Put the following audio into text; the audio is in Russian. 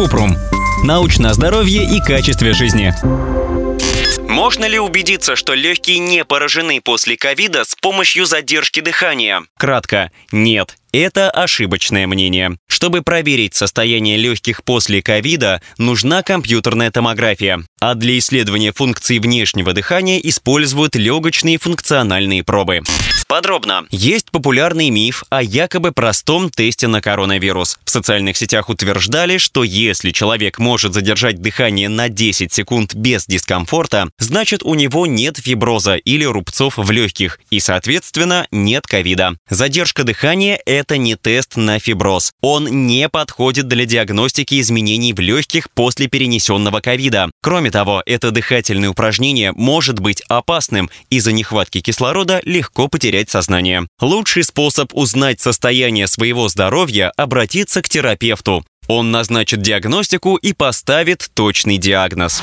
Купрум. Научное здоровье и качестве жизни. Можно ли убедиться, что легкие не поражены после ковида с помощью задержки дыхания? Кратко, нет. Это ошибочное мнение. Чтобы проверить состояние легких после ковида, нужна компьютерная томография. А для исследования функций внешнего дыхания используют легочные функциональные пробы. Подробно. Есть популярный миф о якобы простом тесте на коронавирус. В социальных сетях утверждали, что если человек может задержать дыхание на 10 секунд без дискомфорта, значит у него нет фиброза или рубцов в легких и, соответственно, нет ковида. Задержка дыхания – это не тест на фиброз. Он не подходит для диагностики изменений в легких после перенесенного ковида. Кроме того, это дыхательное упражнение может быть опасным. Из-за нехватки кислорода легко потерять сознание. Лучший способ узнать состояние своего здоровья – обратиться к терапевту. Он назначит диагностику и поставит точный диагноз.